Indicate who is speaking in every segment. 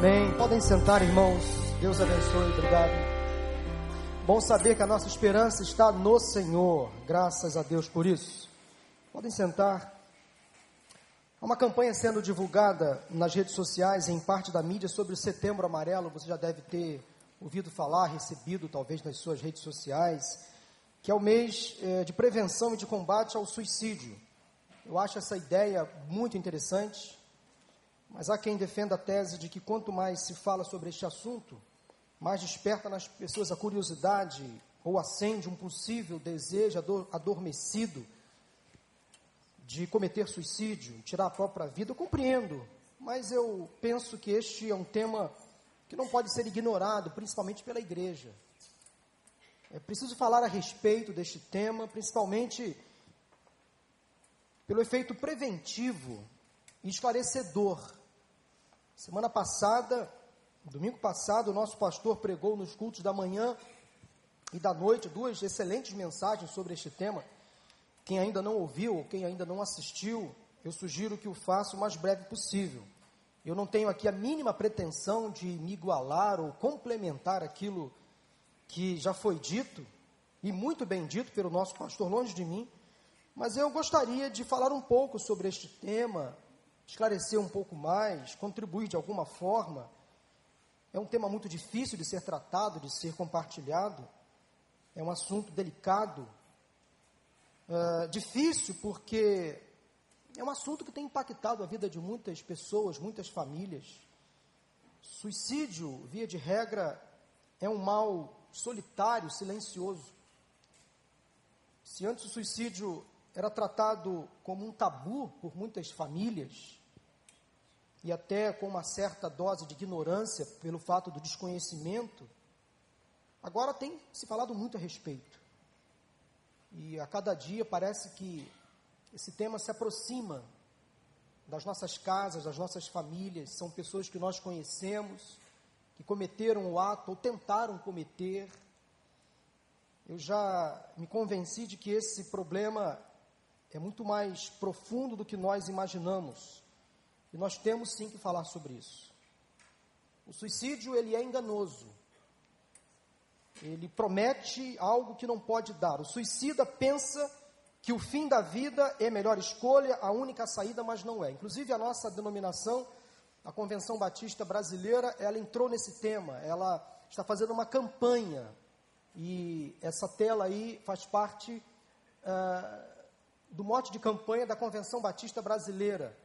Speaker 1: Amém. Podem sentar, irmãos. Deus abençoe. Obrigado. Bom saber que a nossa esperança está no Senhor. Graças a Deus por isso. Podem sentar. Há uma campanha sendo divulgada nas redes sociais, em parte da mídia, sobre o Setembro Amarelo. Você já deve ter ouvido falar, recebido talvez nas suas redes sociais, que é o mês eh, de prevenção e de combate ao suicídio. Eu acho essa ideia muito interessante. Mas há quem defenda a tese de que quanto mais se fala sobre este assunto, mais desperta nas pessoas a curiosidade ou acende um possível desejo adormecido de cometer suicídio, tirar a própria vida. Eu compreendo, mas eu penso que este é um tema que não pode ser ignorado, principalmente pela igreja. É preciso falar a respeito deste tema, principalmente pelo efeito preventivo e esclarecedor Semana passada, domingo passado, o nosso pastor pregou nos cultos da manhã e da noite duas excelentes mensagens sobre este tema. Quem ainda não ouviu ou quem ainda não assistiu, eu sugiro que o faça o mais breve possível. Eu não tenho aqui a mínima pretensão de me igualar ou complementar aquilo que já foi dito, e muito bem dito pelo nosso pastor, longe de mim, mas eu gostaria de falar um pouco sobre este tema, esclarecer um pouco mais, contribuir de alguma forma. É um tema muito difícil de ser tratado, de ser compartilhado. É um assunto delicado. Uh, difícil porque é um assunto que tem impactado a vida de muitas pessoas, muitas famílias. Suicídio, via de regra, é um mal solitário, silencioso. Se antes o suicídio era tratado como um tabu por muitas famílias, e até com uma certa dose de ignorância pelo fato do desconhecimento, agora tem se falado muito a respeito. E a cada dia parece que esse tema se aproxima das nossas casas, das nossas famílias, são pessoas que nós conhecemos, que cometeram o ato ou tentaram cometer. Eu já me convenci de que esse problema é muito mais profundo do que nós imaginamos. E nós temos sim que falar sobre isso. O suicídio, ele é enganoso. Ele promete algo que não pode dar. O suicida pensa que o fim da vida é a melhor escolha, a única saída, mas não é. Inclusive a nossa denominação, a Convenção Batista Brasileira, ela entrou nesse tema. Ela está fazendo uma campanha e essa tela aí faz parte uh, do mote de campanha da Convenção Batista Brasileira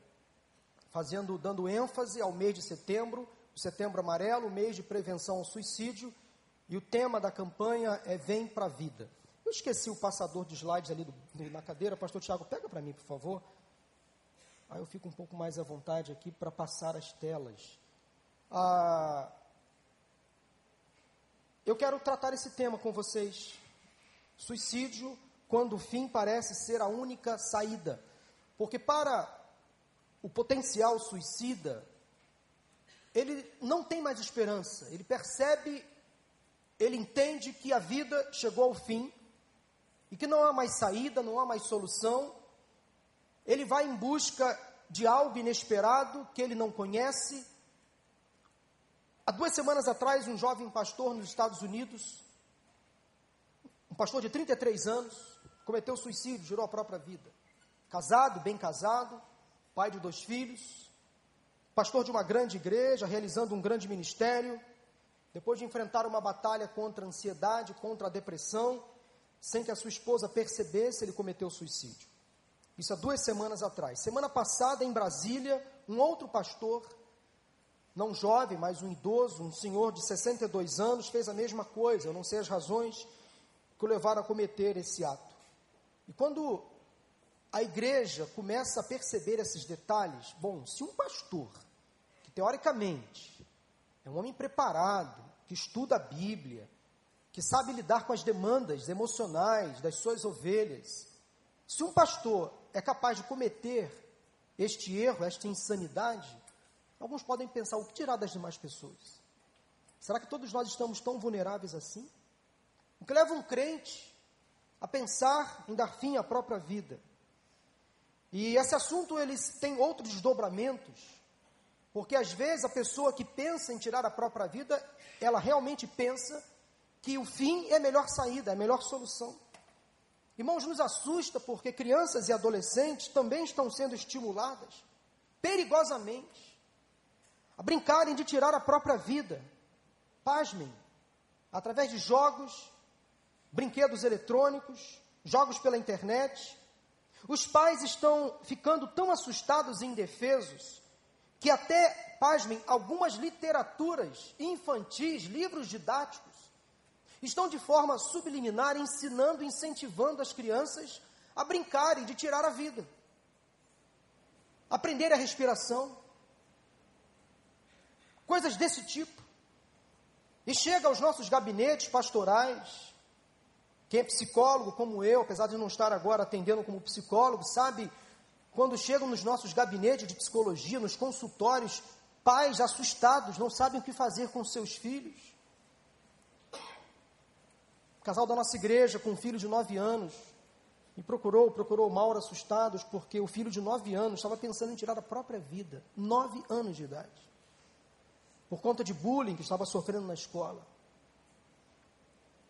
Speaker 1: fazendo, dando ênfase ao mês de setembro, o setembro amarelo, mês de prevenção ao suicídio, e o tema da campanha é Vem para a Vida. Eu esqueci o passador de slides ali do, na cadeira, pastor Tiago, pega para mim, por favor. Aí eu fico um pouco mais à vontade aqui para passar as telas. Ah, eu quero tratar esse tema com vocês. Suicídio, quando o fim parece ser a única saída. Porque para o potencial suicida, ele não tem mais esperança, ele percebe, ele entende que a vida chegou ao fim e que não há mais saída, não há mais solução. Ele vai em busca de algo inesperado que ele não conhece. Há duas semanas atrás, um jovem pastor nos Estados Unidos, um pastor de 33 anos, cometeu suicídio, girou a própria vida. Casado, bem casado, pai de dois filhos, pastor de uma grande igreja, realizando um grande ministério, depois de enfrentar uma batalha contra a ansiedade, contra a depressão, sem que a sua esposa percebesse, ele cometeu suicídio. Isso há duas semanas atrás. Semana passada, em Brasília, um outro pastor, não jovem, mas um idoso, um senhor de 62 anos, fez a mesma coisa. Eu não sei as razões que o levaram a cometer esse ato. E quando a igreja começa a perceber esses detalhes. Bom, se um pastor, que teoricamente é um homem preparado, que estuda a Bíblia, que sabe lidar com as demandas emocionais das suas ovelhas, se um pastor é capaz de cometer este erro, esta insanidade, alguns podem pensar: o que tirar das demais pessoas? Será que todos nós estamos tão vulneráveis assim? O que leva um crente a pensar em dar fim à própria vida? E esse assunto eles tem outros desdobramentos. Porque às vezes a pessoa que pensa em tirar a própria vida, ela realmente pensa que o fim é a melhor saída, é a melhor solução. Irmãos, nos assusta porque crianças e adolescentes também estão sendo estimuladas perigosamente a brincarem de tirar a própria vida. Pasmem, através de jogos, brinquedos eletrônicos, jogos pela internet. Os pais estão ficando tão assustados e indefesos que até, pasmem, algumas literaturas infantis, livros didáticos, estão de forma subliminar ensinando, incentivando as crianças a brincarem de tirar a vida, aprender a respiração, coisas desse tipo. E chega aos nossos gabinetes pastorais, quem é psicólogo como eu, apesar de não estar agora atendendo como psicólogo, sabe, quando chegam nos nossos gabinetes de psicologia, nos consultórios, pais assustados, não sabem o que fazer com seus filhos. O casal da nossa igreja, com um filho de nove anos, me procurou, procurou Mauro assustados, porque o filho de nove anos estava pensando em tirar a própria vida. Nove anos de idade. Por conta de bullying que estava sofrendo na escola.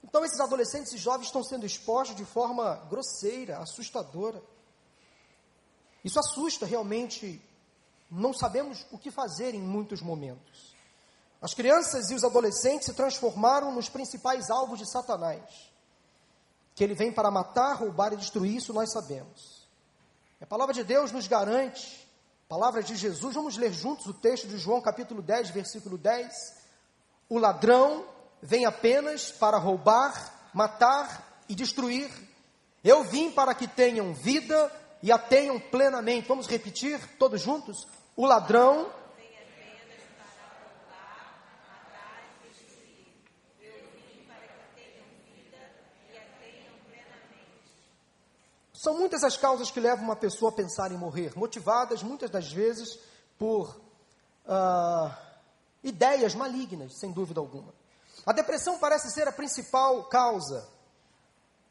Speaker 1: Então, esses adolescentes e jovens estão sendo expostos de forma grosseira, assustadora. Isso assusta realmente. Não sabemos o que fazer em muitos momentos. As crianças e os adolescentes se transformaram nos principais alvos de Satanás. Que ele vem para matar, roubar e destruir, isso nós sabemos. A palavra de Deus nos garante, palavras de Jesus, vamos ler juntos o texto de João capítulo 10, versículo 10. O ladrão vem apenas para roubar, matar e destruir. Eu vim para que tenham vida e a tenham plenamente. Vamos repetir todos juntos? O ladrão São muitas as causas que levam uma pessoa a pensar em morrer, motivadas muitas das vezes por uh, ideias malignas, sem dúvida alguma. A depressão parece ser a principal causa.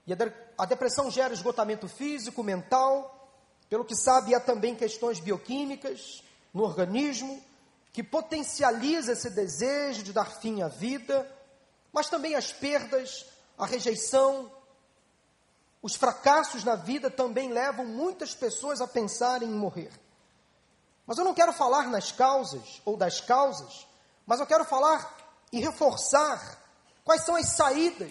Speaker 1: E a, de, a depressão gera esgotamento físico, mental, pelo que sabe, há também questões bioquímicas no organismo que potencializa esse desejo de dar fim à vida, mas também as perdas, a rejeição, os fracassos na vida também levam muitas pessoas a pensarem em morrer. Mas eu não quero falar nas causas ou das causas, mas eu quero falar e reforçar quais são as saídas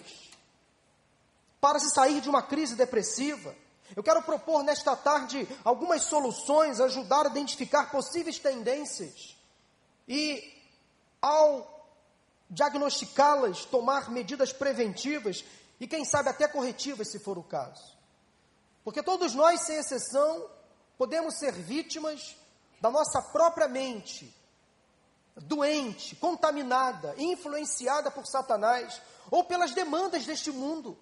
Speaker 1: para se sair de uma crise depressiva. Eu quero propor nesta tarde algumas soluções, ajudar a identificar possíveis tendências e, ao diagnosticá-las, tomar medidas preventivas e quem sabe até corretivas, se for o caso. Porque todos nós, sem exceção, podemos ser vítimas da nossa própria mente, doente, contaminada, influenciada por Satanás ou pelas demandas deste mundo.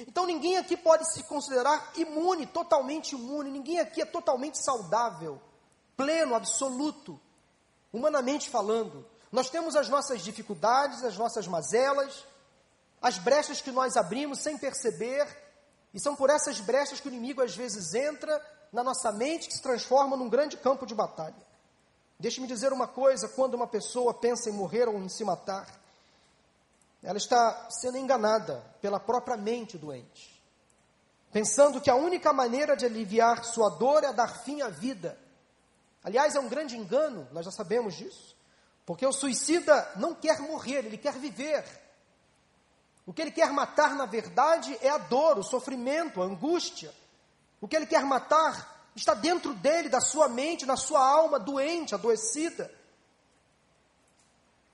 Speaker 1: Então ninguém aqui pode se considerar imune, totalmente imune, ninguém aqui é totalmente saudável, pleno, absoluto, humanamente falando. Nós temos as nossas dificuldades, as nossas mazelas, as brechas que nós abrimos sem perceber, e são por essas brechas que o inimigo às vezes entra na nossa mente, que se transforma num grande campo de batalha. Deixe-me dizer uma coisa: quando uma pessoa pensa em morrer ou em se matar, ela está sendo enganada pela própria mente doente, pensando que a única maneira de aliviar sua dor é dar fim à vida. Aliás, é um grande engano, nós já sabemos disso, porque o suicida não quer morrer, ele quer viver. O que ele quer matar, na verdade, é a dor, o sofrimento, a angústia. O que ele quer matar está dentro dele, da sua mente, na sua alma doente, adoecida.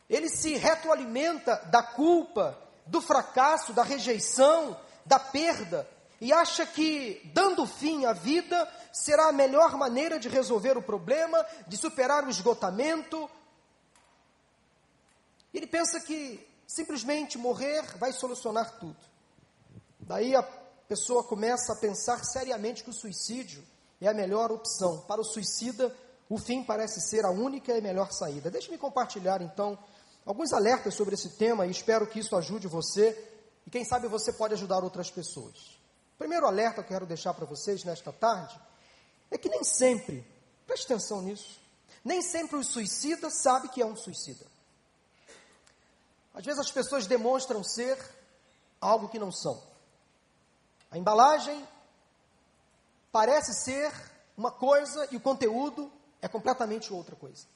Speaker 1: Ele se retroalimenta da culpa, do fracasso, da rejeição, da perda, e acha que, dando fim à vida, será a melhor maneira de resolver o problema, de superar o esgotamento. Ele pensa que simplesmente morrer vai solucionar tudo. Daí a pessoa começa a pensar seriamente que o suicídio é a melhor opção. Para o suicida, o fim parece ser a única e melhor saída. Deixe-me compartilhar então alguns alertas sobre esse tema e espero que isso ajude você e quem sabe você pode ajudar outras pessoas. O primeiro alerta que eu quero deixar para vocês nesta tarde é que nem sempre, preste atenção nisso, Nem sempre o suicida sabe que é um suicida. Às vezes as pessoas demonstram ser algo que não são. A embalagem parece ser uma coisa e o conteúdo é completamente outra coisa.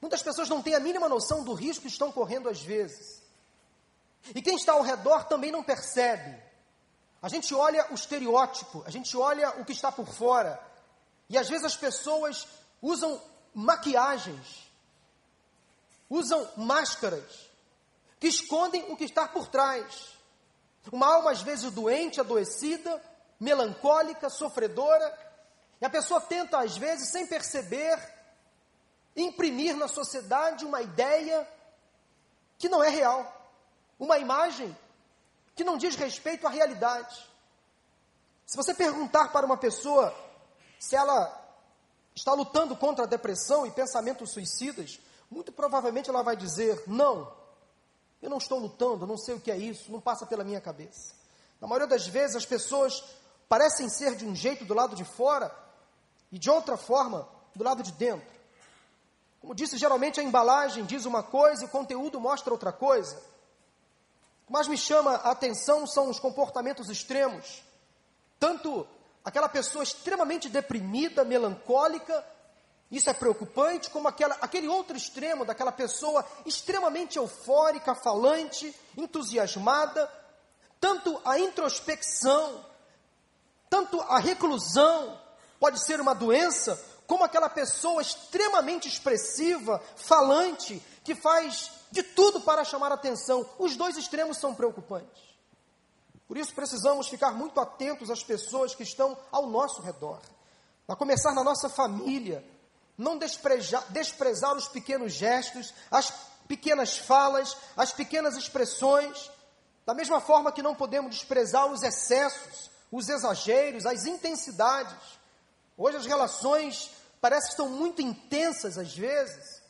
Speaker 1: Muitas pessoas não têm a mínima noção do risco que estão correndo às vezes. E quem está ao redor também não percebe. A gente olha o estereótipo, a gente olha o que está por fora. E às vezes as pessoas usam maquiagens, usam máscaras, que escondem o que está por trás. Uma alma às vezes doente, adoecida, melancólica, sofredora, e a pessoa tenta às vezes, sem perceber, imprimir na sociedade uma ideia que não é real, uma imagem que não diz respeito à realidade. Se você perguntar para uma pessoa se ela está lutando contra a depressão e pensamentos suicidas, muito provavelmente ela vai dizer: não, eu não estou lutando, não sei o que é isso, não passa pela minha cabeça. Na maioria das vezes as pessoas parecem ser de um jeito do lado de fora e de outra forma do lado de dentro. Como disse, geralmente a embalagem diz uma coisa e o conteúdo mostra outra coisa. O que mais me chama a atenção são os comportamentos extremos. Tanto aquela pessoa extremamente deprimida, melancólica, isso é preocupante, como aquela, aquele outro extremo daquela pessoa extremamente eufórica, falante, entusiasmada, tanto a introspecção, tanto a reclusão pode ser uma doença, como aquela pessoa extremamente expressiva, falante, que faz de tudo para chamar atenção. Os dois extremos são preocupantes. Por isso precisamos ficar muito atentos às pessoas que estão ao nosso redor. A começar na nossa família, não desprezar, desprezar os pequenos gestos, as pequenas falas, as pequenas expressões, da mesma forma que não podemos desprezar os excessos, os exageros, as intensidades. Hoje as relações parecem que estão muito intensas às vezes,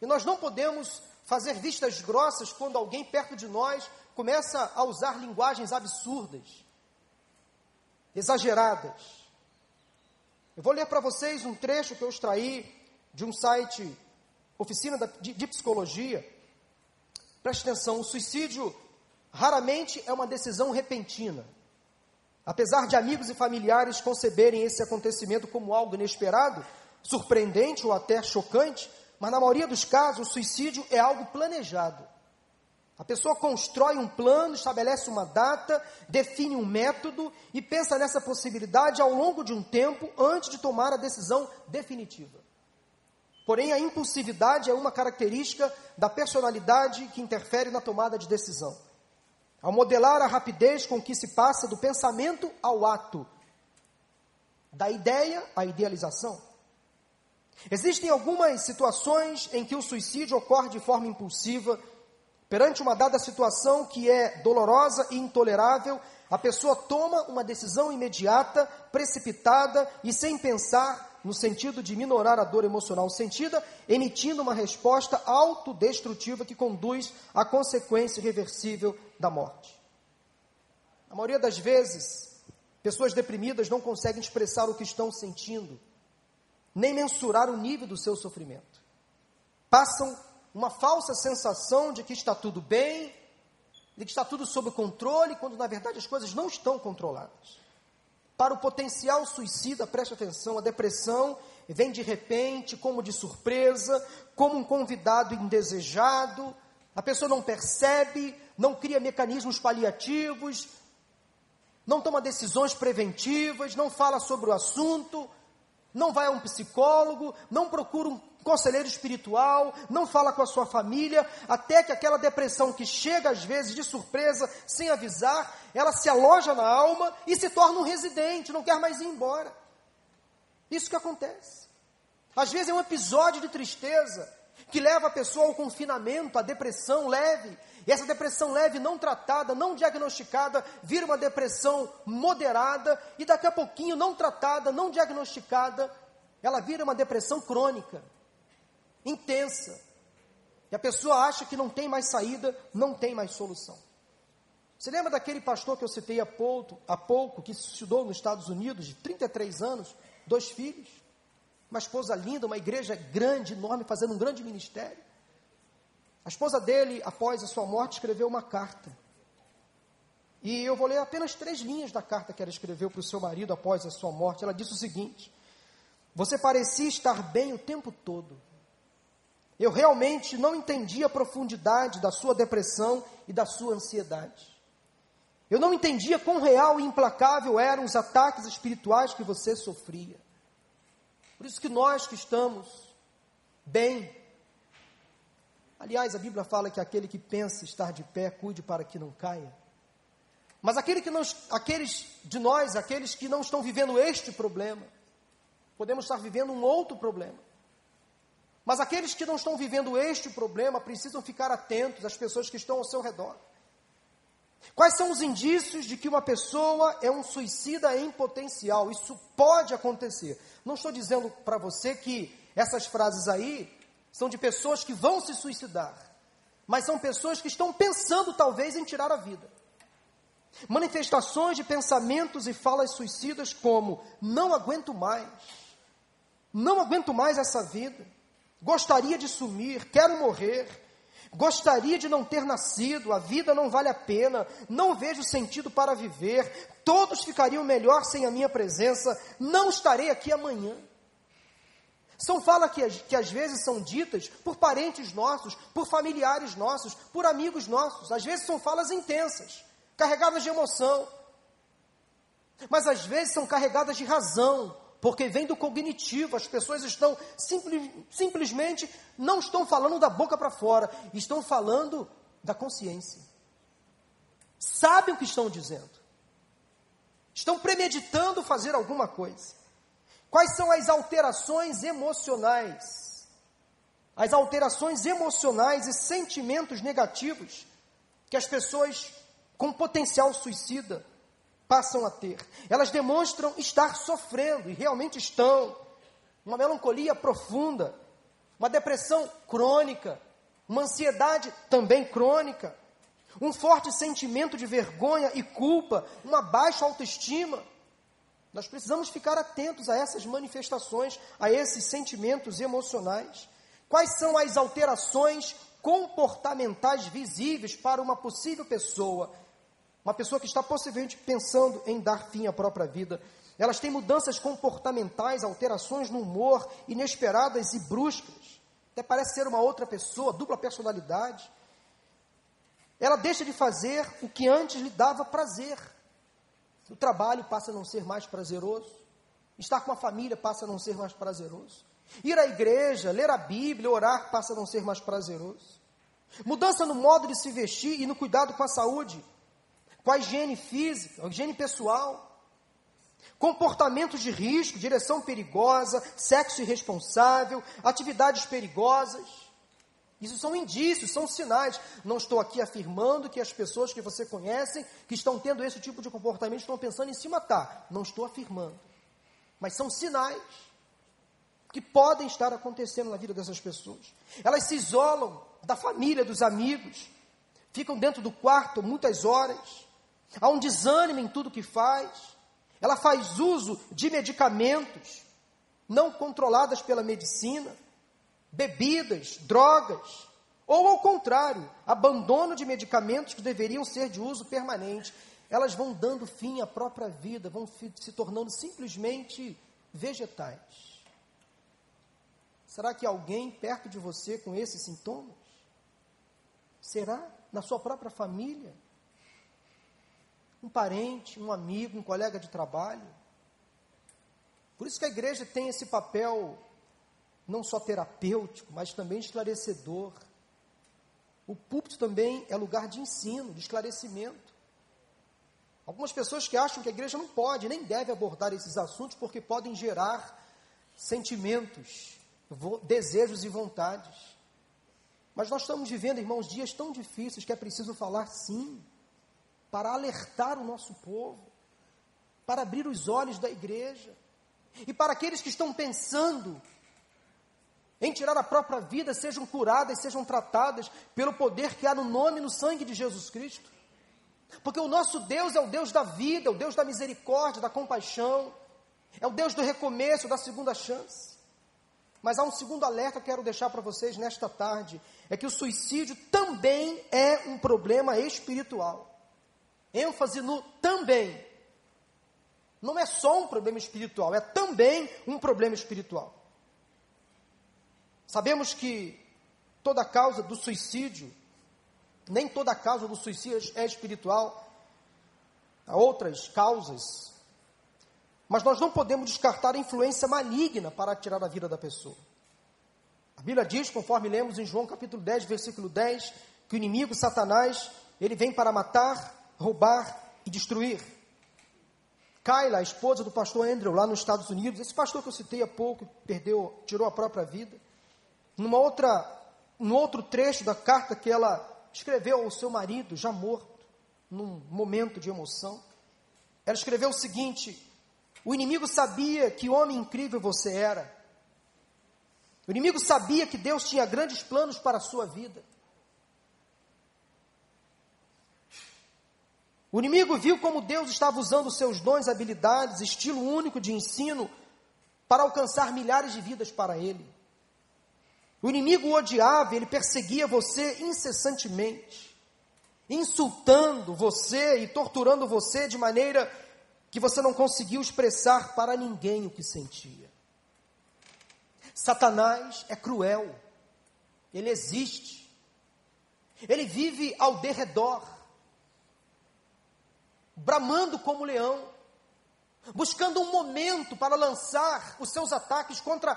Speaker 1: e nós não podemos fazer vistas grossas quando alguém perto de nós começa a usar linguagens absurdas, exageradas. Eu vou ler para vocês um trecho que eu extraí de um site, Oficina de, Psicologia. Preste atenção: o suicídio raramente é uma decisão repentina. Apesar de amigos e familiares conceberem esse acontecimento como algo inesperado, surpreendente ou até chocante, mas na maioria dos casos o suicídio é algo planejado. A pessoa constrói um plano, estabelece uma data, define um método e pensa nessa possibilidade ao longo de um tempo antes de tomar a decisão definitiva. Porém, a impulsividade é uma característica da personalidade que interfere na tomada de decisão. Ao modelar a rapidez com que se passa do pensamento ao ato, da ideia à idealização. Existem algumas situações em que o suicídio ocorre de forma impulsiva Perante uma dada situação que é dolorosa e intolerável, a pessoa toma uma decisão imediata, precipitada e sem pensar no sentido de minorar a dor emocional sentida, emitindo uma resposta autodestrutiva que conduz à consequência irreversível da morte. A maioria das vezes, pessoas deprimidas não conseguem expressar o que estão sentindo, nem mensurar o nível do seu sofrimento. Passam uma falsa sensação de que está tudo bem, de que está tudo sob controle, quando na verdade as coisas não estão controladas. Para o potencial suicida, preste atenção, a depressão vem de repente, como de surpresa, como um convidado indesejado, a pessoa não percebe, não cria mecanismos paliativos, não toma decisões preventivas, não fala sobre o assunto, não vai a um psicólogo, não procura um conselheiro espiritual, não fala com a sua família, até que aquela depressão que chega às vezes de surpresa, sem avisar, ela se aloja na alma e se torna um residente, não quer mais ir embora. Isso que acontece. Às vezes é um episódio de tristeza que leva a pessoa ao confinamento, à depressão leve. E essa depressão leve, não tratada, não diagnosticada, vira uma depressão moderada e daqui a pouquinho, não tratada, não diagnosticada, ela vira uma depressão crônica intensa. E a pessoa acha que não tem mais saída, não tem mais solução. Você lembra daquele pastor que eu citei há pouco, há pouco que se suicidou nos Estados Unidos, de 33 anos, dois filhos? uma esposa linda, uma igreja grande, enorme, fazendo um grande ministério. A esposa dele, após a sua morte, escreveu uma carta. E eu vou ler apenas três linhas da carta que ela escreveu para o seu marido após a sua morte. Ela disse o seguinte: Você parecia estar bem o tempo todo. Eu realmente não entendi a profundidade da sua depressão e da sua ansiedade. Eu não entendia quão real e implacável eram os ataques espirituais que você sofria. Por isso que nós que estamos bem, aliás, a Bíblia fala que aquele que pensa estar de pé, cuide para que não caia. Mas aquele que não, aqueles de nós, aqueles que não estão vivendo este problema, podemos estar vivendo um outro problema. Mas aqueles que não estão vivendo este problema precisam ficar atentos às pessoas que estão ao seu redor. Quais são os indícios de que uma pessoa é um suicida em potencial? Isso pode acontecer. Não estou dizendo para você que essas frases aí são de pessoas que vão se suicidar, mas são pessoas que estão pensando talvez em tirar a vida. Manifestações de pensamentos e falas suicidas como: não aguento mais, não aguento mais essa vida, gostaria de sumir, quero morrer, gostaria de não ter nascido, a vida não vale a pena, não vejo sentido para viver, todos ficariam melhor sem a minha presença, não estarei aqui amanhã. São falas que, que às vezes são ditas por parentes nossos, por familiares nossos, por amigos nossos, às vezes são falas intensas carregadas de emoção, mas às vezes são carregadas de razão, porque vem do cognitivo, as pessoas estão simples, simplesmente não estão falando da boca para fora, estão falando da consciência. Sabem o que estão dizendo. Estão premeditando fazer alguma coisa. Quais são as alterações emocionais? As alterações emocionais e sentimentos negativos que as pessoas com potencial suicida passam a ter. Elas demonstram estar sofrendo, e realmente estão. Uma melancolia profunda, uma depressão crônica, uma ansiedade também crônica, um forte sentimento de vergonha e culpa, uma baixa autoestima. Nós precisamos ficar atentos a essas manifestações, a esses sentimentos emocionais. Quais são as alterações comportamentais visíveis para uma possível pessoa uma pessoa que está possivelmente pensando em dar fim à própria vida. Elas têm mudanças comportamentais, alterações no humor, inesperadas e bruscas. Até parece ser uma outra pessoa, dupla personalidade. Ela deixa de fazer o que antes lhe dava prazer. O trabalho passa a não ser mais prazeroso. Estar com a família passa a não ser mais prazeroso. Ir à igreja, ler a Bíblia, orar passa a não ser mais prazeroso. Mudança no modo de se vestir e no cuidado com a saúde com a higiene física, a higiene pessoal, comportamentos de risco, direção perigosa, sexo irresponsável, atividades perigosas. Isso são indícios, são sinais. Não estou aqui afirmando que as pessoas que você conhece, que estão tendo esse tipo de comportamento, estão pensando em se matar. Não estou afirmando. Mas são sinais que podem estar acontecendo na vida dessas pessoas. Elas se isolam da família, dos amigos, ficam dentro do quarto muitas horas, há um desânimo em tudo que faz, ela faz uso de medicamentos não controladas pela medicina, bebidas, drogas, ou ao contrário, abandono de medicamentos que deveriam ser de uso permanente. Elas vão dando fim à própria vida, vão se tornando simplesmente vegetais. Será que alguém perto de você com esses sintomas? Será? Na sua própria família? um parente, um amigo, um colega de trabalho. Por isso que a igreja tem esse papel não só terapêutico, mas também esclarecedor. O púlpito também é lugar de ensino, de esclarecimento. Algumas pessoas que acham que a igreja não pode, nem deve abordar esses assuntos porque podem gerar sentimentos, desejos e vontades. Mas nós estamos vivendo, irmãos, dias tão difíceis que é preciso falar sim para alertar o nosso povo, para abrir os olhos da igreja, e para aqueles que estão pensando em tirar a própria vida, sejam curadas, sejam tratadas pelo poder que há no nome e no sangue de Jesus Cristo. Porque o nosso Deus é o Deus da vida, é o Deus da misericórdia, da compaixão, é o Deus do recomeço, da segunda chance. Mas há um segundo alerta que eu quero deixar para vocês nesta tarde: é que o suicídio também é um problema espiritual. ênfase no também. Não é só um problema espiritual, é também um problema espiritual. Sabemos que toda causa do suicídio, nem toda causa do suicídio é espiritual, há outras causas mas nós não podemos descartar a influência maligna para tirar a vida da pessoa. A Bíblia diz, conforme lemos em João capítulo 10, versículo 10, que o inimigo, Satanás, ele vem para matar, roubar e destruir. Kyla, a esposa do pastor Andrew, lá nos Estados Unidos, esse pastor que eu citei há pouco, perdeu, tirou a própria vida. Numa outra, num outro trecho da carta que ela escreveu ao seu marido, já morto, num momento de emoção, ela escreveu o seguinte: o inimigo sabia que homem incrível você era. O inimigo sabia que Deus tinha grandes planos para a sua vida. O inimigo viu como Deus estava usando seus dons, habilidades, estilo único de ensino para alcançar milhares de vidas para ele. O inimigo o odiava, ele perseguia você incessantemente, insultando você e torturando você de maneira que você não conseguiu expressar para ninguém o que sentia. Satanás é cruel, ele existe, ele vive ao derredor, bramando como leão, buscando um momento para lançar os seus ataques contra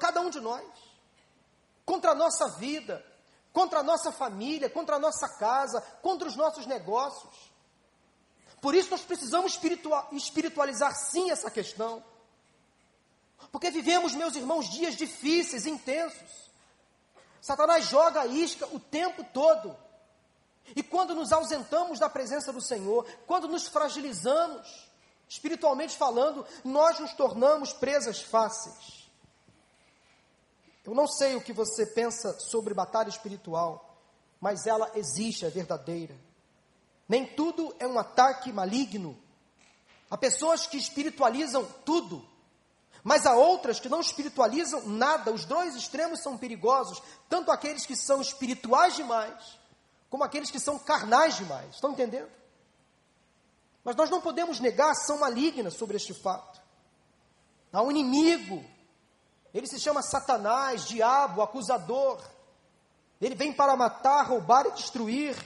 Speaker 1: cada um de nós, contra a nossa vida, contra a nossa família, contra a nossa casa, contra os nossos negócios. Por isso nós precisamos espiritualizar sim essa questão. Porque vivemos, meus irmãos, dias difíceis, intensos. Satanás joga a isca o tempo todo. E quando nos ausentamos da presença do Senhor, quando nos fragilizamos, espiritualmente falando, nós nos tornamos presas fáceis. Eu não sei o que você pensa sobre batalha espiritual, mas ela existe, é verdadeira. Nem tudo é um ataque maligno. Há pessoas que espiritualizam tudo, mas há outras que não espiritualizam nada. Os dois extremos são perigosos, tanto aqueles que são espirituais demais, como aqueles que são carnais demais. Estão entendendo? Mas nós não podemos negar a ação maligna sobre este fato. Há um inimigo, ele se chama Satanás, diabo, acusador. Ele vem para matar, roubar e destruir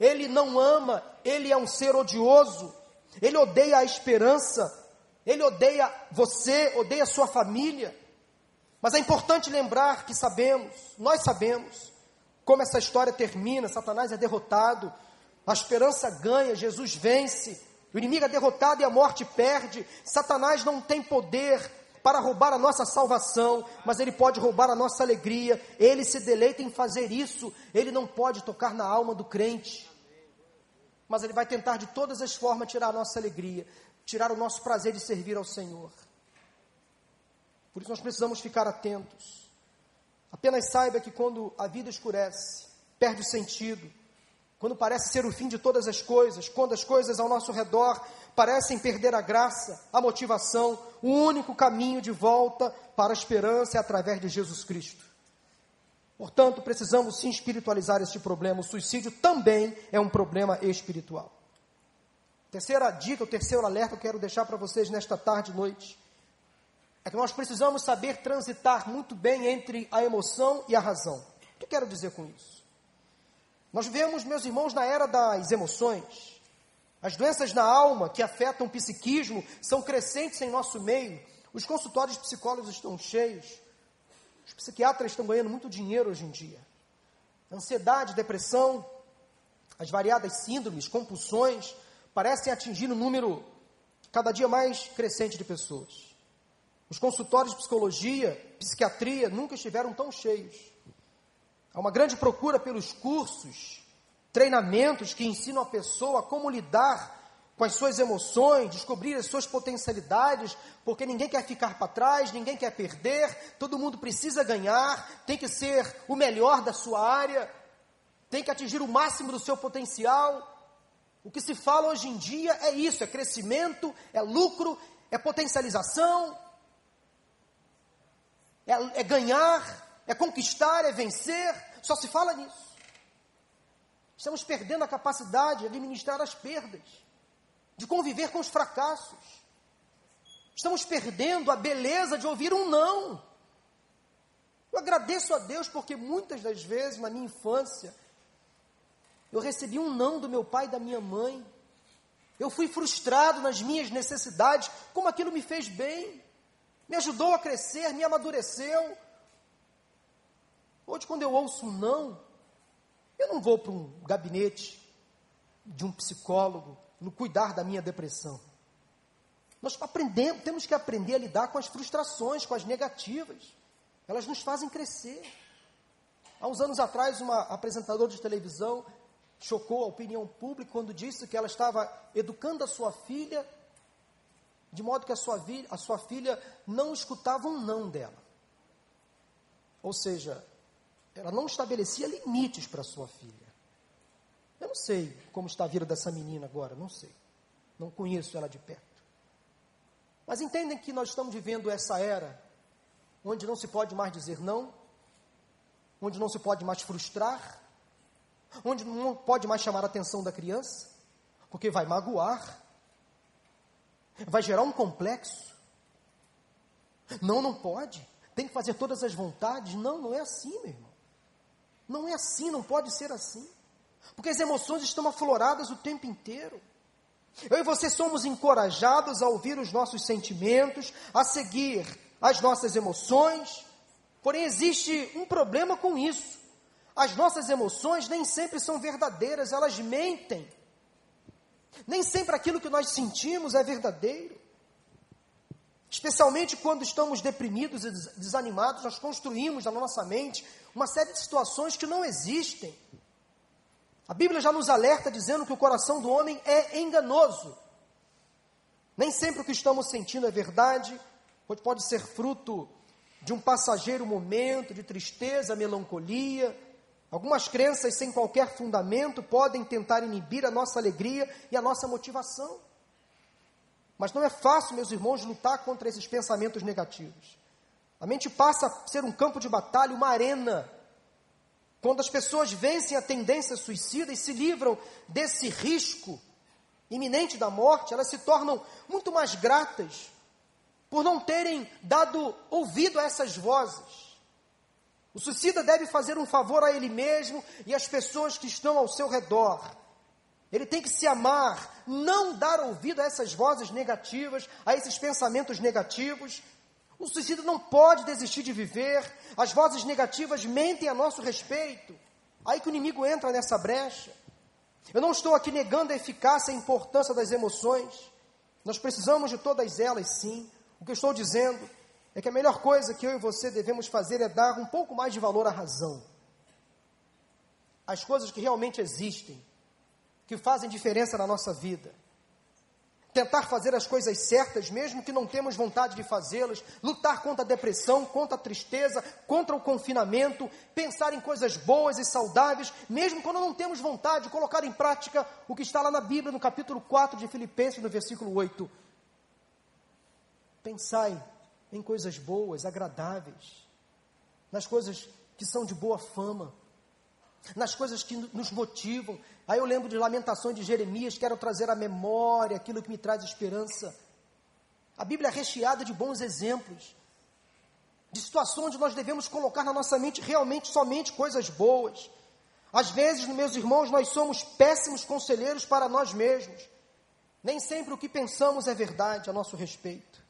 Speaker 1: ele não ama, ele é um ser odioso, ele odeia a esperança, ele odeia você, odeia sua família. Mas é importante lembrar que sabemos, nós sabemos, como essa história termina: Satanás é derrotado, a esperança ganha, Jesus vence, o inimigo é derrotado e a morte perde. Satanás não tem poder para roubar a nossa salvação, mas ele pode roubar a nossa alegria. Ele se deleita em fazer isso, ele não pode tocar na alma do crente mas ele vai tentar de todas as formas tirar a nossa alegria, tirar o nosso prazer de servir ao Senhor. Por isso nós precisamos ficar atentos. Apenas saiba que quando a vida escurece, perde o sentido, quando parece ser o fim de todas as coisas, quando as coisas ao nosso redor parecem perder a graça, a motivação, o único caminho de volta para a esperança é através de Jesus Cristo. Portanto, precisamos sim espiritualizar este problema. O suicídio também é um problema espiritual. Terceira dica, o terceiro alerta que eu quero deixar para vocês nesta tarde e noite é que nós precisamos saber transitar muito bem entre a emoção e a razão. O que eu quero dizer com isso? Nós vivemos, meus irmãos, na era das emoções. As doenças na alma que afetam o psiquismo são crescentes em nosso meio. Os consultórios psicólogos estão cheios. Os psiquiatras estão ganhando muito dinheiro hoje em dia. Ansiedade, depressão, as variadas síndromes, compulsões, parecem atingir um número cada dia mais crescente de pessoas. Os consultórios de psicologia, psiquiatria nunca estiveram tão cheios. Há uma grande procura pelos cursos, treinamentos que ensinam a pessoa como lidar com as suas emoções, descobrir as suas potencialidades, porque ninguém quer ficar para trás, ninguém quer perder, todo mundo precisa ganhar, tem que ser o melhor da sua área, tem que atingir o máximo do seu potencial. O que se fala hoje em dia é isso: é crescimento, é lucro, é potencialização. é, é ganhar, é conquistar, é vencer. Só se fala nisso. Estamos perdendo a capacidade de administrar as perdas, de conviver com os fracassos. Estamos perdendo a beleza de ouvir um não. Eu agradeço a Deus porque muitas das vezes na minha infância eu recebi um não do meu pai e da minha mãe. Eu fui frustrado nas minhas necessidades, como aquilo me fez bem, me ajudou a crescer, me amadureceu. Hoje, quando eu ouço um não, eu não vou para um gabinete de um psicólogo no cuidar da minha depressão. Nós aprendemos, temos que aprender a lidar com as frustrações, com as negativas. Elas nos fazem crescer. Há uns anos atrás, uma apresentadora de televisão chocou a opinião pública quando disse que ela estava educando a sua filha de modo que a sua, a sua filha não escutava um não dela. Ou seja, ela não estabelecia limites para sua filha. Eu não sei como está a vida dessa menina agora, não sei. Não conheço ela de perto. Mas entendem que nós estamos vivendo essa era onde não se pode mais dizer não, onde não se pode mais frustrar, onde não pode mais chamar a atenção da criança, porque vai magoar, vai gerar um complexo. Não, não pode. Tem que fazer todas as vontades. Não, não é assim, meu irmão. Não é assim, não pode ser assim. Porque as emoções estão afloradas o tempo inteiro. Eu e você somos encorajados a ouvir os nossos sentimentos, a seguir as nossas emoções. Porém, existe um problema com isso. As nossas emoções nem sempre são verdadeiras, elas mentem. Nem sempre aquilo que nós sentimos é verdadeiro. Especialmente quando estamos deprimidos e desanimados, nós construímos na nossa mente uma série de situações que não existem. A Bíblia já nos alerta dizendo que o coração do homem é enganoso. Nem sempre o que estamos sentindo é verdade, pode, ser fruto de um passageiro momento de tristeza, melancolia. Algumas crenças sem qualquer fundamento podem tentar inibir a nossa alegria e a nossa motivação. Mas não é fácil, meus irmãos, lutar contra esses pensamentos negativos. A mente passa a ser um campo de batalha, uma arena. Quando as pessoas vencem a tendência suicida e se livram desse risco iminente da morte, elas se tornam muito mais gratas por não terem dado ouvido a essas vozes. O suicida deve fazer um favor a ele mesmo e às pessoas que estão ao seu redor. Ele tem que se amar, não dar ouvido a essas vozes negativas, a esses pensamentos negativos. O suicida não pode desistir de viver, as vozes negativas mentem a nosso respeito. Aí que o inimigo entra nessa brecha. Eu não estou aqui negando a eficácia e a importância das emoções. Nós precisamos de todas elas, sim. O que eu estou dizendo é que a melhor coisa que eu e você devemos fazer é dar um pouco mais de valor à razão. As coisas que realmente existem que fazem diferença na nossa vida. Tentar fazer as coisas certas, mesmo que não temos vontade de fazê-las, lutar contra a depressão, contra a tristeza, contra o confinamento, pensar em coisas boas e saudáveis, mesmo quando não temos vontade de colocar em prática o que está lá na Bíblia, no capítulo 4 de Filipenses, no versículo 8. Pensai em coisas boas, agradáveis, nas coisas que são de boa fama, nas coisas que nos motivam. Aí eu lembro de lamentações de Jeremias, quero trazer à memória aquilo que me traz esperança. A Bíblia é recheada de bons exemplos, de situações onde nós devemos colocar na nossa mente realmente somente coisas boas. Às vezes, meus irmãos, nós somos péssimos conselheiros para nós mesmos. Nem sempre o que pensamos é verdade a nosso respeito.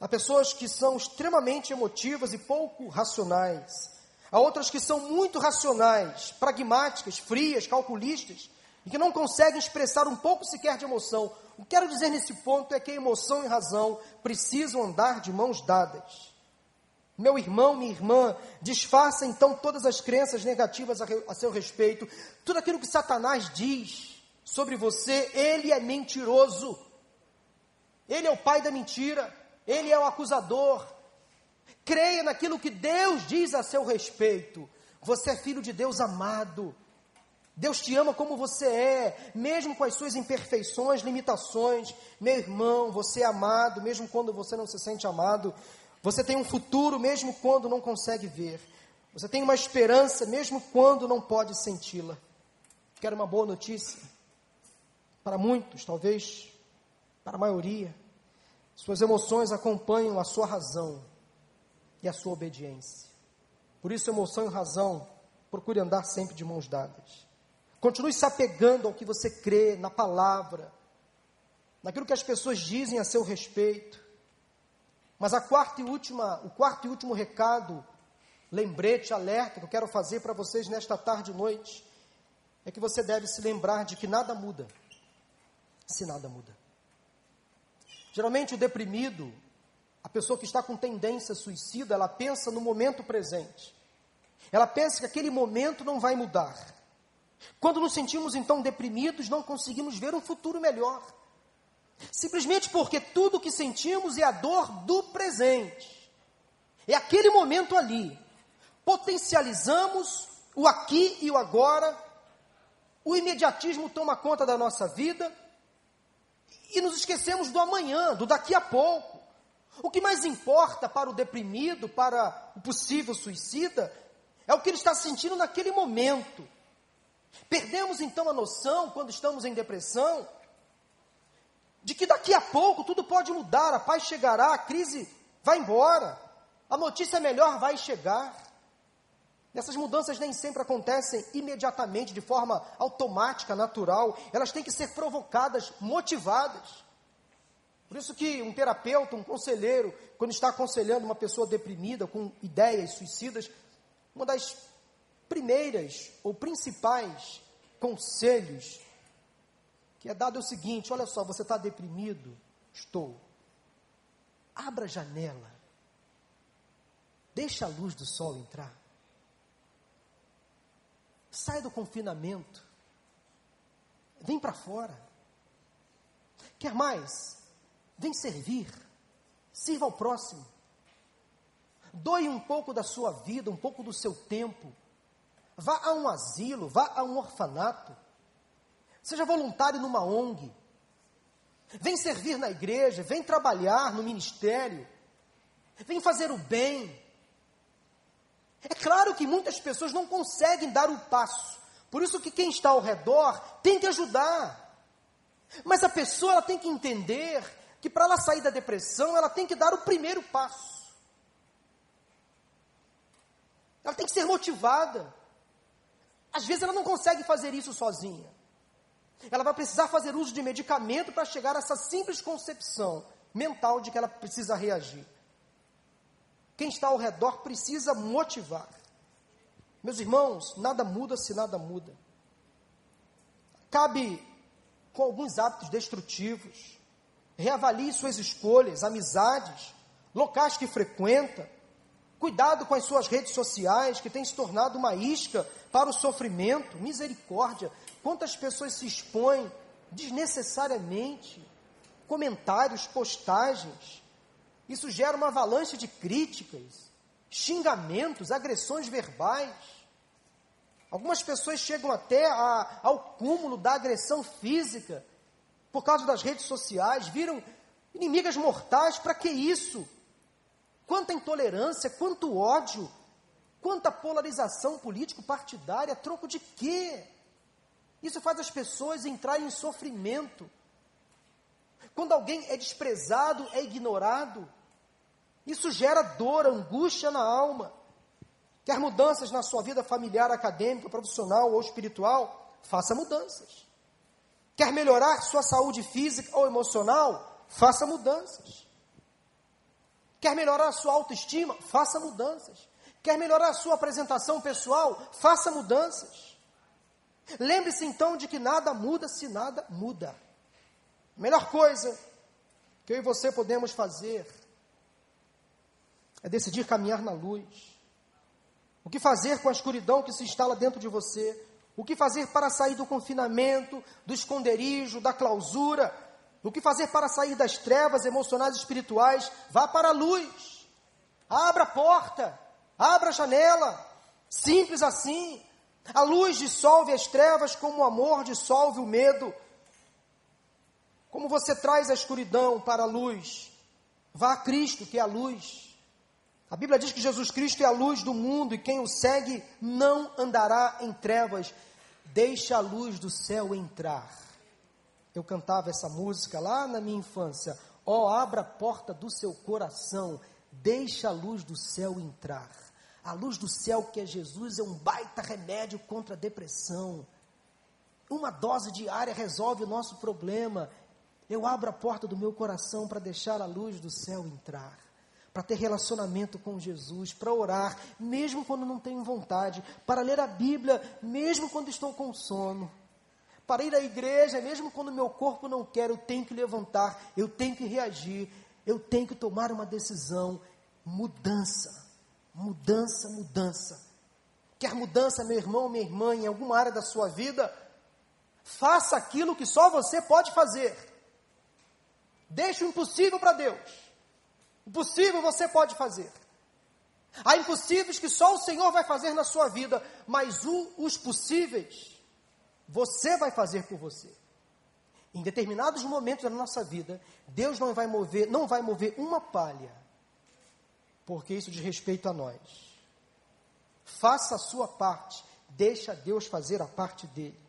Speaker 1: Há pessoas que são extremamente emotivas e pouco racionais. Há outras que são muito racionais, pragmáticas, frias, calculistas, e que não conseguem expressar um pouco sequer de emoção. O que quero dizer nesse ponto é que emoção e razão precisam andar de mãos dadas. Meu irmão, minha irmã, desfaça então todas as crenças negativas a, a seu respeito. Tudo aquilo que Satanás diz sobre você, ele é mentiroso. Ele é o pai da mentira. Ele é o acusador. Creia naquilo que Deus diz a seu respeito. Você é filho de Deus amado. Deus te ama como você é, mesmo com as suas imperfeições, limitações. Meu irmão, você é amado, mesmo quando você não se sente amado. Você tem um futuro mesmo quando não consegue ver. Você tem uma esperança mesmo quando não pode senti-la. Quero uma boa notícia. Para muitos, talvez para a maioria, suas emoções acompanham a sua razão e a sua obediência. Por isso, emoção e razão, procure andar sempre de mãos dadas. Continue se apegando ao que você crê, na palavra, naquilo que as pessoas dizem a seu respeito. Mas a quarta e última, o quarto e último recado, lembrete, alerta que eu quero fazer para vocês nesta tarde e noite, é que você deve se lembrar de que nada muda, se nada muda. Geralmente o deprimido, a pessoa que está com tendência suicida, ela pensa no momento presente. Ela pensa que aquele momento não vai mudar. Quando nos sentimos então deprimidos, não conseguimos ver um futuro melhor. Simplesmente porque tudo o que sentimos é a dor do presente. É aquele momento ali. Potencializamos o aqui e o agora. O imediatismo toma conta da nossa vida. E nos esquecemos do amanhã, do daqui a pouco. O que mais importa para o deprimido, para o possível suicida, é o que ele está sentindo naquele momento. Perdemos então a noção, quando estamos em depressão, de que daqui a pouco tudo pode mudar, a paz chegará, a crise vai embora, a notícia melhor vai chegar. Essas mudanças nem sempre acontecem imediatamente, de forma automática, natural, elas têm que ser provocadas, motivadas. Por isso que um terapeuta, um conselheiro, quando está aconselhando uma pessoa deprimida, com ideias suicidas, uma das primeiras ou principais conselhos que é dado é o seguinte: olha só, você está deprimido? Estou. Abra a janela. Deixa a luz do sol entrar. Sai do confinamento. Vem para fora. Quer mais? Vem servir. Sirva ao próximo. Doe um pouco da sua vida, um pouco do seu tempo. Vá a um asilo, vá a um orfanato. Seja voluntário numa ONG. Vem servir na igreja, vem trabalhar no ministério. Vem fazer o bem. É claro que muitas pessoas não conseguem dar o passo. Por isso que quem está ao redor tem que ajudar. Mas a pessoa tem que entender que para ela sair da depressão, ela tem que dar o primeiro passo. Ela tem que ser motivada. Às vezes ela não consegue fazer isso sozinha. Ela vai precisar fazer uso de medicamento para chegar a essa simples concepção mental de que ela precisa reagir. Quem está ao redor precisa motivar. Meus irmãos, nada muda se nada muda. Cabe com alguns hábitos destrutivos. Reavalie suas escolhas, amizades, locais que frequenta. Cuidado com as suas redes sociais, que têm se tornado uma isca para o sofrimento. Misericórdia. Quantas pessoas se expõem desnecessariamente? Comentários, postagens. Isso gera uma avalanche de críticas, xingamentos, agressões verbais. Algumas pessoas chegam até a, ao cúmulo da agressão física por causa das redes sociais, viram inimigas mortais. Para que isso? Quanta intolerância, quanto ódio, quanta polarização político-partidária, troco de quê? Isso faz as pessoas entrarem em sofrimento. Quando alguém é desprezado, é ignorado, isso gera dor, angústia na alma. Quer mudanças na sua vida familiar, acadêmica, profissional ou espiritual? Faça mudanças. Quer melhorar sua saúde física ou emocional? Faça mudanças. Quer melhorar sua autoestima? Faça mudanças. Quer melhorar sua apresentação pessoal? Faça mudanças. Lembre-se então de que nada muda se nada muda. A melhor coisa que eu e você podemos fazer é decidir caminhar na luz. O que fazer com a escuridão que se instala dentro de você? O que fazer para sair do confinamento, do esconderijo, da clausura? O que fazer para sair das trevas emocionais e espirituais? Vá para a luz. Abra a porta. Abra a janela. Simples assim. A luz dissolve as trevas como o amor dissolve o medo. Como você traz a escuridão para a luz, vá a Cristo, que é a luz. A Bíblia diz que Jesus Cristo é a luz do mundo e quem o segue não andará em trevas. Deixa a luz do céu entrar. Eu cantava essa música lá na minha infância. Ó, oh, abra a porta do seu coração, deixa a luz do céu entrar. A luz do céu, que é Jesus, é um baita remédio contra a depressão. Uma dose diária resolve o nosso problema. Eu abro a porta do meu coração para deixar a luz do céu entrar, para ter relacionamento com Jesus, para orar, mesmo quando não tenho vontade, para ler a Bíblia, mesmo quando estou com sono, para ir à igreja, mesmo quando meu corpo não quer, eu tenho que levantar, eu tenho que reagir, eu tenho que tomar uma decisão. Mudança. Mudança, mudança. Quer mudança, meu irmão, minha irmã, em alguma área da sua vida? Faça aquilo que só você pode fazer. Deixe o impossível para Deus. O possível você pode fazer. Há impossíveis que só o Senhor vai fazer na sua vida, mas o, os possíveis você vai fazer por você. Em determinados momentos da nossa vida, Deus não vai mover, não vai mover uma palha porque isso diz respeito a nós. Faça a sua parte, deixa Deus fazer a parte dele.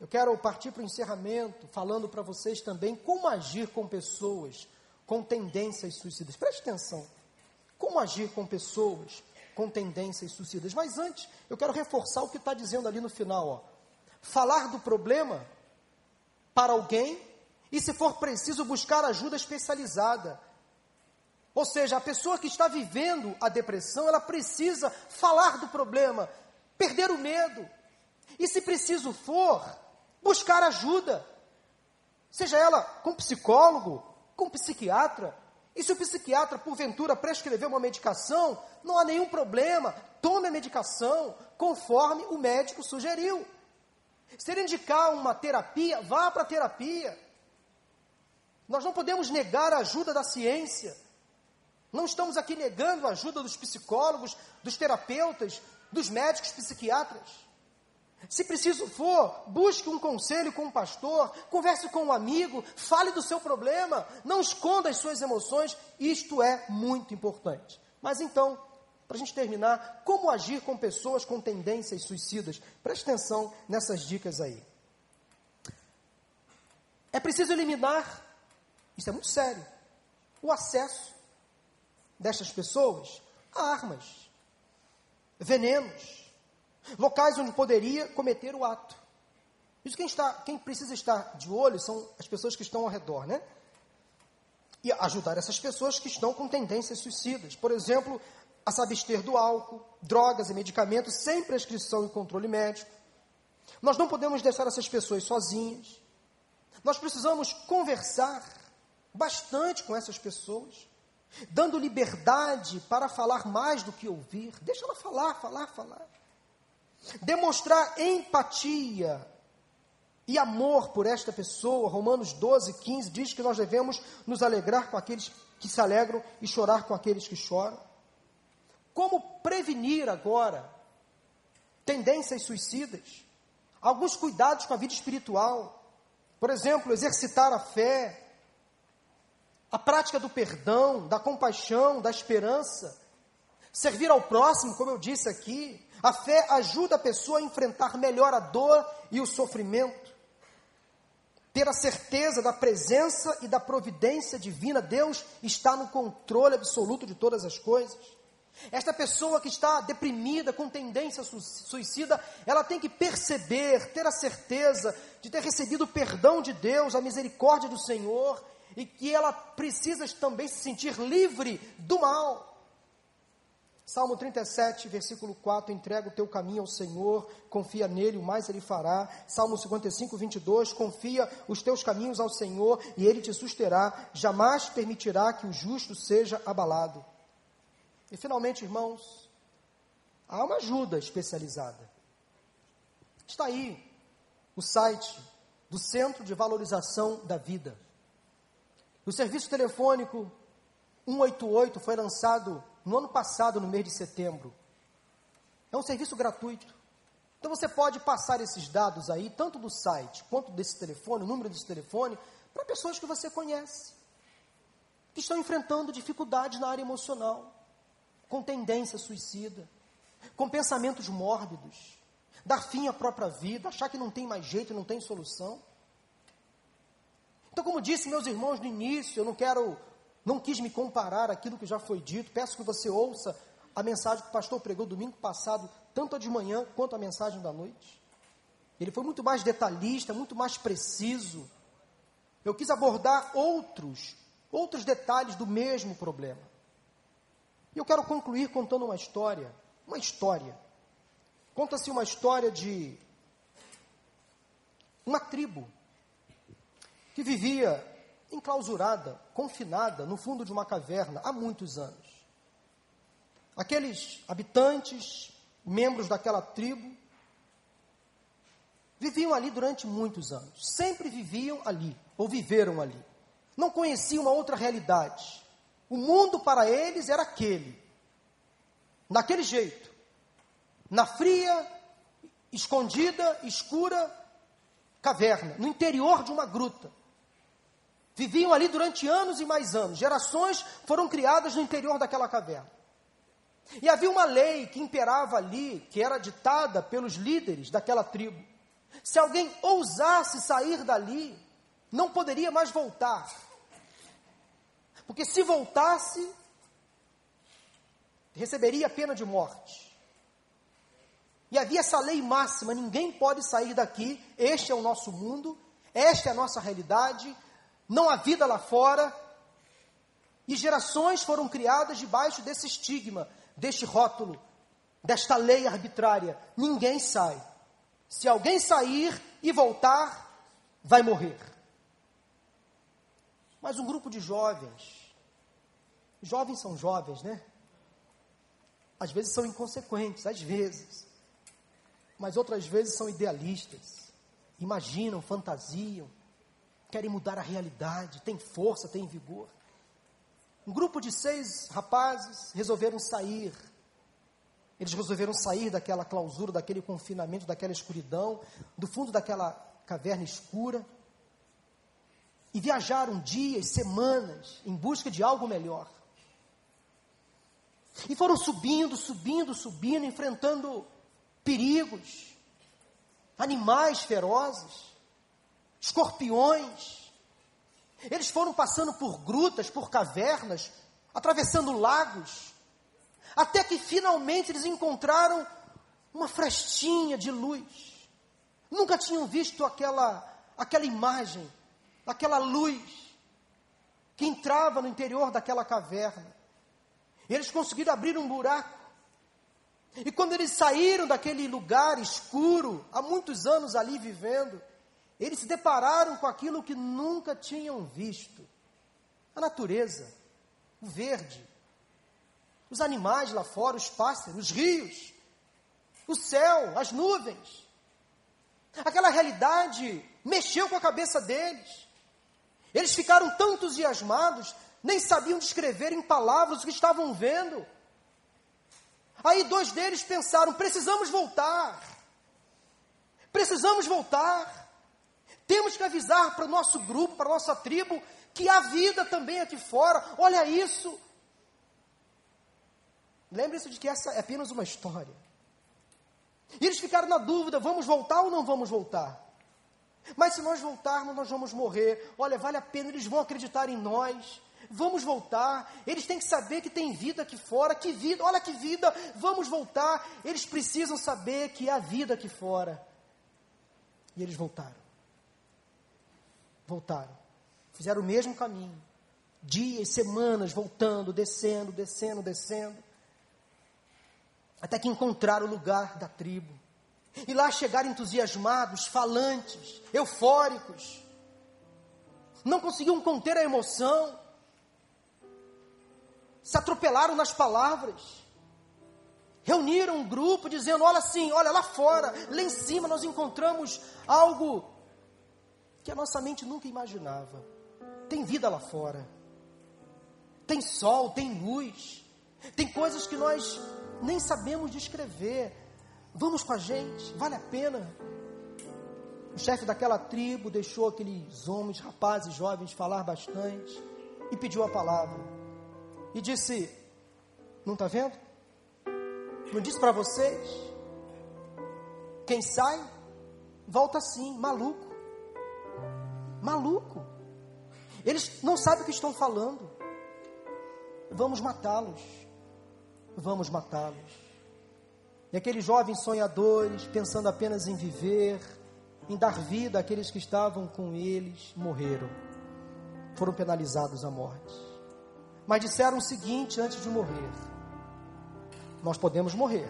Speaker 1: Eu quero partir para o encerramento falando para vocês também como agir com pessoas com tendências suicidas. Preste atenção. Como agir com pessoas com tendências suicidas. Mas antes, eu quero reforçar o que está dizendo ali no final. Ó. Falar do problema para alguém e, se for preciso, buscar ajuda especializada. Ou seja, a pessoa que está vivendo a depressão, ela precisa falar do problema, perder o medo. E se preciso for, buscar ajuda. Seja ela com psicólogo, com psiquiatra. E se o psiquiatra, porventura, prescrever uma medicação, não há nenhum problema. Tome a medicação conforme o médico sugeriu. Se ele indicar uma terapia, vá para a terapia. Nós não podemos negar a ajuda da ciência. Não estamos aqui negando a ajuda dos psicólogos, dos terapeutas, dos médicos psiquiatras. Se preciso for, busque um conselho com um pastor, converse com um amigo, fale do seu problema, não esconda as suas emoções, isto é muito importante. Mas então, para a gente terminar, como agir com pessoas com tendências suicidas? Preste atenção nessas dicas aí. É preciso eliminar, isso é muito sério, o acesso destas pessoas armas, venenos, locais onde poderia cometer o ato. Isso quem está, quem precisa estar de olho são as pessoas que estão ao redor, né? E ajudar essas pessoas que estão com tendências suicidas. Por exemplo, a se abster do álcool, drogas e medicamentos sem prescrição e controle médico. Nós não podemos deixar essas pessoas sozinhas. Nós precisamos conversar bastante com essas pessoas dando liberdade para falar mais do que ouvir. Deixa ela falar, falar, falar. Demonstrar empatia e amor por esta pessoa. Romanos 12, 15 diz que nós devemos nos alegrar com aqueles que se alegram e chorar com aqueles que choram. Como prevenir agora tendências suicidas? Alguns cuidados com a vida espiritual. Por exemplo, exercitar a fé, a prática do perdão, da compaixão, da esperança, servir ao próximo, como eu disse aqui, a fé ajuda a pessoa a enfrentar melhor a dor e o sofrimento. Ter a certeza da presença e da providência divina, Deus está no controle absoluto de todas as coisas. Esta pessoa que está deprimida, com tendência suicida, ela tem que perceber, ter a certeza de ter recebido o perdão de Deus, a misericórdia do Senhor e que ela precisa também se sentir livre do mal. Salmo 37, versículo 4: entrega o teu caminho ao Senhor, confia nele, o mais ele fará. Salmo 55, 22: confia os teus caminhos ao Senhor e ele te susterá, jamais permitirá que o justo seja abalado. E finalmente, irmãos, há uma ajuda especializada. Está aí o site do Centro de Valorização da Vida. O serviço telefônico 188 foi lançado no ano passado, no mês de setembro. É um serviço gratuito. Então você pode passar esses dados aí, tanto do site quanto desse telefone, o número desse telefone, para pessoas que você conhece, que estão enfrentando dificuldades na área emocional. com tendência suicida, com pensamentos mórbidos, dar fim à própria vida, achar que não tem mais jeito, não tem solução. Então, como disse meus irmãos no início, eu não quero, não quis me comparar aquilo que já foi dito. Peço que você ouça a mensagem que o pastor pregou domingo passado, tanto a de manhã quanto a mensagem da noite. Ele foi muito mais detalhista, muito mais preciso. Eu quis abordar outros, outros detalhes do mesmo problema. E eu quero concluir contando uma história, uma história. Conta-se uma história de uma tribo que vivia enclausurada, confinada no fundo de uma caverna há muitos anos. Aqueles habitantes, membros daquela tribo, viviam ali durante muitos anos. Sempre viviam ali, ou viveram ali. Não conheciam uma outra realidade. O mundo para eles era aquele. Daquele jeito. Na fria, escondida, escura caverna, no interior de uma gruta. Viviam ali durante anos e mais anos. Gerações foram criadas no interior daquela caverna. E havia uma lei que imperava ali, que era ditada pelos líderes daquela tribo. Se alguém ousasse sair dali, não poderia mais voltar. Porque se voltasse, receberia a pena de morte. E havia essa lei máxima: ninguém pode sair daqui, este é o nosso mundo, esta é a nossa realidade, não há vida lá fora. E gerações foram criadas debaixo desse estigma, deste rótulo, desta lei arbitrária: ninguém sai. Se alguém sair e voltar, vai morrer. Mas um grupo de jovens, jovens são jovens, né? Às vezes são inconsequentes, às vezes. Mas outras vezes são idealistas. Imaginam, fantasiam, querem mudar a realidade, têm força, têm vigor. Um grupo de seis rapazes resolveram sair. Eles resolveram sair daquela clausura, daquele confinamento, daquela escuridão, do fundo daquela caverna escura. E viajaram dias, semanas, em busca de algo melhor. E foram subindo, subindo, subindo, enfrentando perigos, animais ferozes escorpiões. Eles foram passando por grutas, por cavernas, atravessando lagos, até que finalmente eles encontraram uma frestinha de luz. Nunca tinham visto aquela, aquela imagem, aquela luz que entrava no interior daquela caverna. E eles conseguiram abrir um buraco. E quando eles saíram daquele lugar escuro, há muitos anos ali vivendo, eles se depararam com aquilo que nunca tinham visto: a natureza, o verde, os animais lá fora, os pássaros, os rios, o céu, as nuvens. Aquela realidade mexeu com a cabeça deles. Eles ficaram tão entusiasmados, nem sabiam descrever em palavras o que estavam vendo. Aí dois deles pensaram: precisamos voltar. Precisamos voltar. Temos que avisar para o nosso grupo, para a nossa tribo, que há vida também aqui fora. Olha isso. Lembre-se de que essa é apenas uma história. E eles ficaram na dúvida: vamos voltar ou não vamos voltar? Mas se nós voltarmos, nós vamos morrer. Olha, vale a pena, eles vão acreditar em nós. Vamos voltar. Eles têm que saber que tem vida aqui fora. Que vida, olha que vida. Vamos voltar. Eles precisam saber que há vida aqui fora. E eles voltaram voltaram. Fizeram o mesmo caminho. Dias, semanas, voltando, descendo, descendo, descendo. Até que encontraram o lugar da tribo. E lá chegaram entusiasmados, falantes, eufóricos. Não conseguiam conter a emoção. Se atropelaram nas palavras. Reuniram um grupo dizendo: Olha assim, olha lá fora, lá em cima nós encontramos algo que a nossa mente nunca imaginava. Tem vida lá fora, tem sol, tem luz, tem coisas que nós nem sabemos descrever. Vamos com a gente, vale a pena. O chefe daquela tribo deixou aqueles homens, rapazes, jovens falar bastante e pediu a palavra. E disse: Não está vendo? Não disse para vocês? Quem sai, volta assim, maluco. Maluco. Eles não sabem o que estão falando. Vamos matá-los. Vamos matá-los. E aqueles jovens sonhadores, pensando apenas em viver, em dar vida àqueles que estavam com eles, morreram. Foram penalizados à morte. Mas disseram o seguinte antes de morrer: Nós podemos morrer,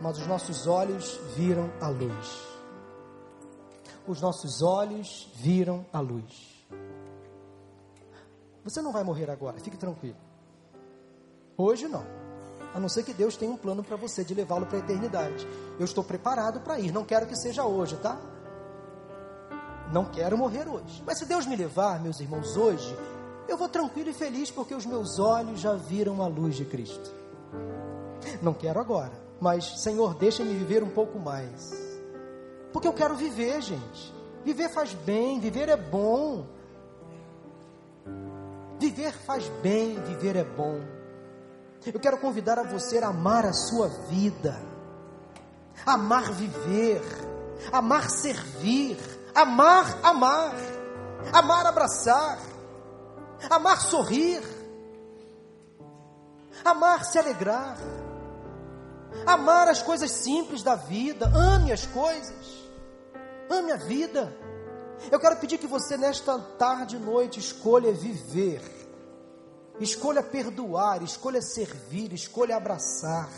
Speaker 1: mas os nossos olhos viram a luz. Os nossos olhos viram a luz. Você não vai morrer agora, fique tranquilo. Hoje não. A não ser que Deus tenha um plano para você de levá-lo para a eternidade. Eu estou preparado para ir, não quero que seja hoje, tá? Não quero morrer hoje. Mas se Deus me levar, meus irmãos, hoje, eu vou tranquilo e feliz porque os meus olhos já viram a luz de Cristo. Não quero agora, mas Senhor, deixa-me viver um pouco mais. Porque eu quero viver, gente. Viver faz bem, viver é bom. Viver faz bem, viver é bom. Eu quero convidar a você a amar a sua vida, amar viver, amar servir, amar amar, amar abraçar, amar sorrir, amar se alegrar, amar as coisas simples da vida, ame as coisas, ame a vida. Eu quero pedir que você nesta tarde e noite escolha viver Escolha perdoar, escolha servir, escolha abraçar.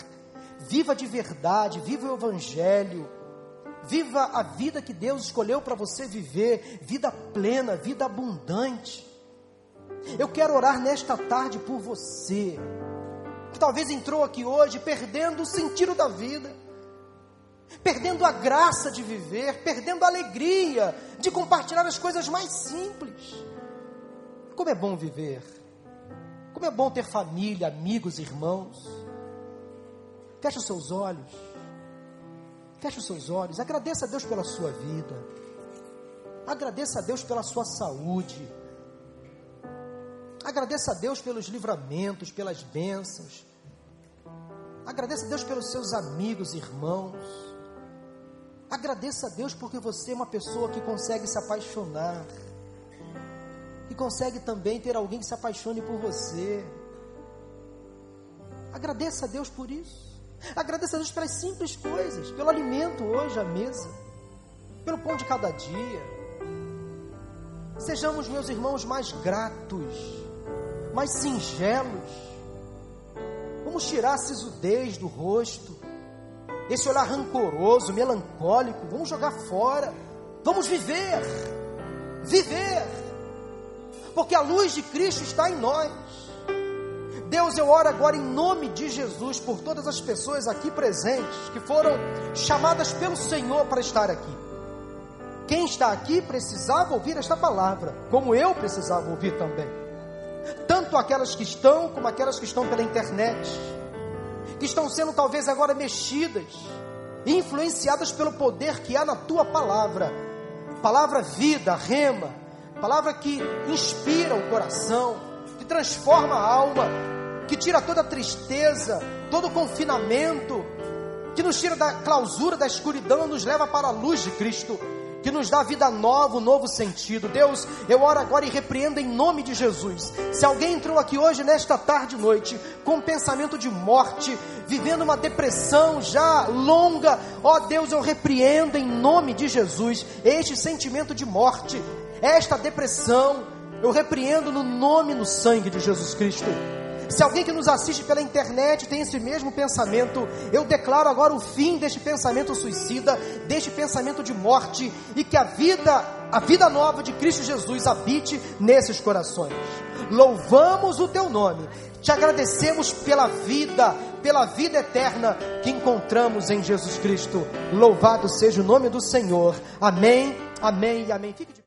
Speaker 1: Viva de verdade, viva o Evangelho. Viva a vida que Deus escolheu para você viver, vida plena, vida abundante. Eu quero orar nesta tarde por você, que talvez entrou aqui hoje perdendo o sentido da vida, perdendo a graça de viver, perdendo a alegria de compartilhar as coisas mais simples. Como é bom viver como é bom ter família, amigos, irmãos. Feche os seus olhos. Feche os seus olhos. Agradeça a Deus pela sua vida. Agradeça a Deus pela sua saúde. Agradeça a Deus pelos livramentos, pelas bênçãos. Agradeça a Deus pelos seus amigos, irmãos. Agradeça a Deus porque você é uma pessoa que consegue se apaixonar e consegue também ter alguém que se apaixone por você. Agradeça a Deus por isso. Agradeça a Deus pelas simples coisas, pelo alimento hoje à mesa, pelo pão de cada dia. Sejamos, meus irmãos, mais gratos, mais singelos. Vamos tirar a sisudez do rosto, esse olhar rancoroso, melancólico, vamos jogar fora. Vamos viver, viver porque a luz de Cristo está em nós. Deus, eu oro agora em nome de Jesus por todas as pessoas aqui presentes que foram chamadas pelo Senhor para estar aqui. Quem está aqui precisava ouvir esta palavra, como eu precisava ouvir também. Tanto aquelas que estão, como aquelas que estão pela internet, que estão sendo talvez agora mexidas, influenciadas pelo poder que há na tua palavra. Palavra vida, rema, palavra que inspira o coração, que transforma a alma, que tira toda a tristeza, todo o confinamento, que nos tira da clausura, da escuridão, nos leva para a luz de Cristo, que nos dá vida nova, um novo sentido. Deus, eu oro agora e repreendo em nome de Jesus. Se alguém entrou aqui hoje, nesta tarde e noite, com um pensamento de morte, vivendo uma depressão já longa, ó Deus, eu repreendo em nome de Jesus este sentimento de morte esta depressão, eu repreendo no nome e no sangue de Jesus Cristo. Se alguém que nos assiste pela internet tem esse mesmo pensamento, eu declaro agora o fim deste pensamento suicida, deste pensamento de morte, e que a vida, a vida nova de Cristo Jesus habite nesses corações. Louvamos o teu nome, te agradecemos pela vida, pela vida eterna que encontramos em Jesus Cristo. Louvado seja o nome do Senhor. Amém, amém e amém.